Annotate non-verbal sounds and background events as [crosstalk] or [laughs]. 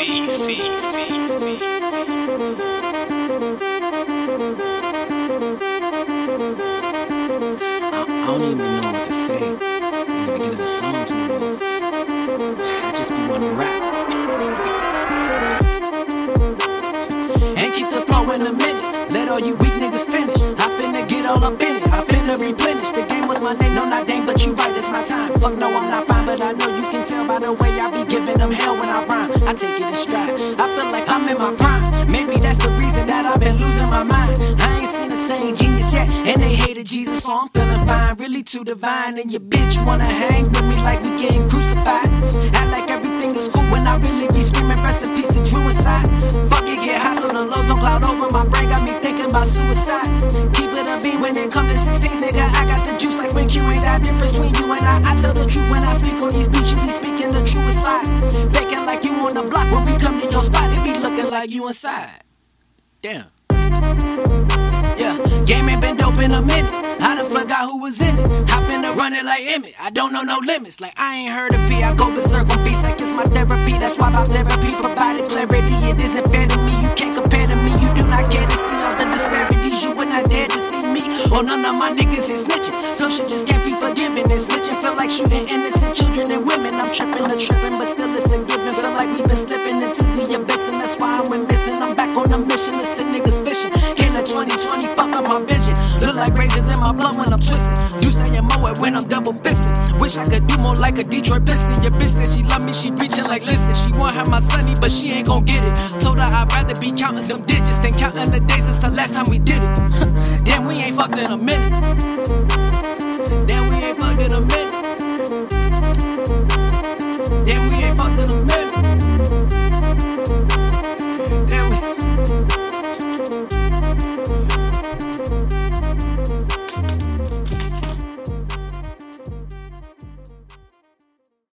I, don't even know what to say in the beginning of the songs no. I just be wanting to rap. And keep the flow in a minute. Let all you weak niggas finish. I finna get all up in it. I finna replenish. The game was my name, no but you right, it's my time. Fuck no, I'm not fine, but I know you can tell by the way I be giving them hell when I rhyme. I take it in stride. I feel like I'm in my prime. Maybe that's the reason that I've been losing my mind. I ain't seen the same genius yet, and they hated Jesus, so I'm feeling fine. Really too divine, and your bitch wanna hang with me like we getting crucified. Act like everything is cool when I really be screaming recipes to Drew inside. Fuck it, get high so the lows don't cloud over my brain. Got me thinking about suicide. Keep it a beat when it come to 16, nigga. I the lies. Faking like you on the block when we come to your spot, it be looking like you inside. Damn. Yeah, game ain't been dope in a minute. I done forgot who was in it. I finna run it like Emmett. I don't know no limits. Like I ain't heard a P. I go berserk on beats like it's my therapy. That's why my therapy provided clarity. It isn't fair to me. You can't compare to me. You do not care to see all the disparities. You would not dare to see me. Oh, none of my niggas is snitching. Some shit just can't be forgiven. And snitching feel like shooting innocent children Look like raisins in my blood when I'm twisting. You mow it when I'm double fisting. Wish I could do more like a Detroit Piston. Your bitch said she love me, she preaching like listen. She want have my sonny, but she ain't gon' get it. Told her I'd rather be counting some digits than counting the days since the last time we did it. [laughs] Damn, we ain't fucked in a minute.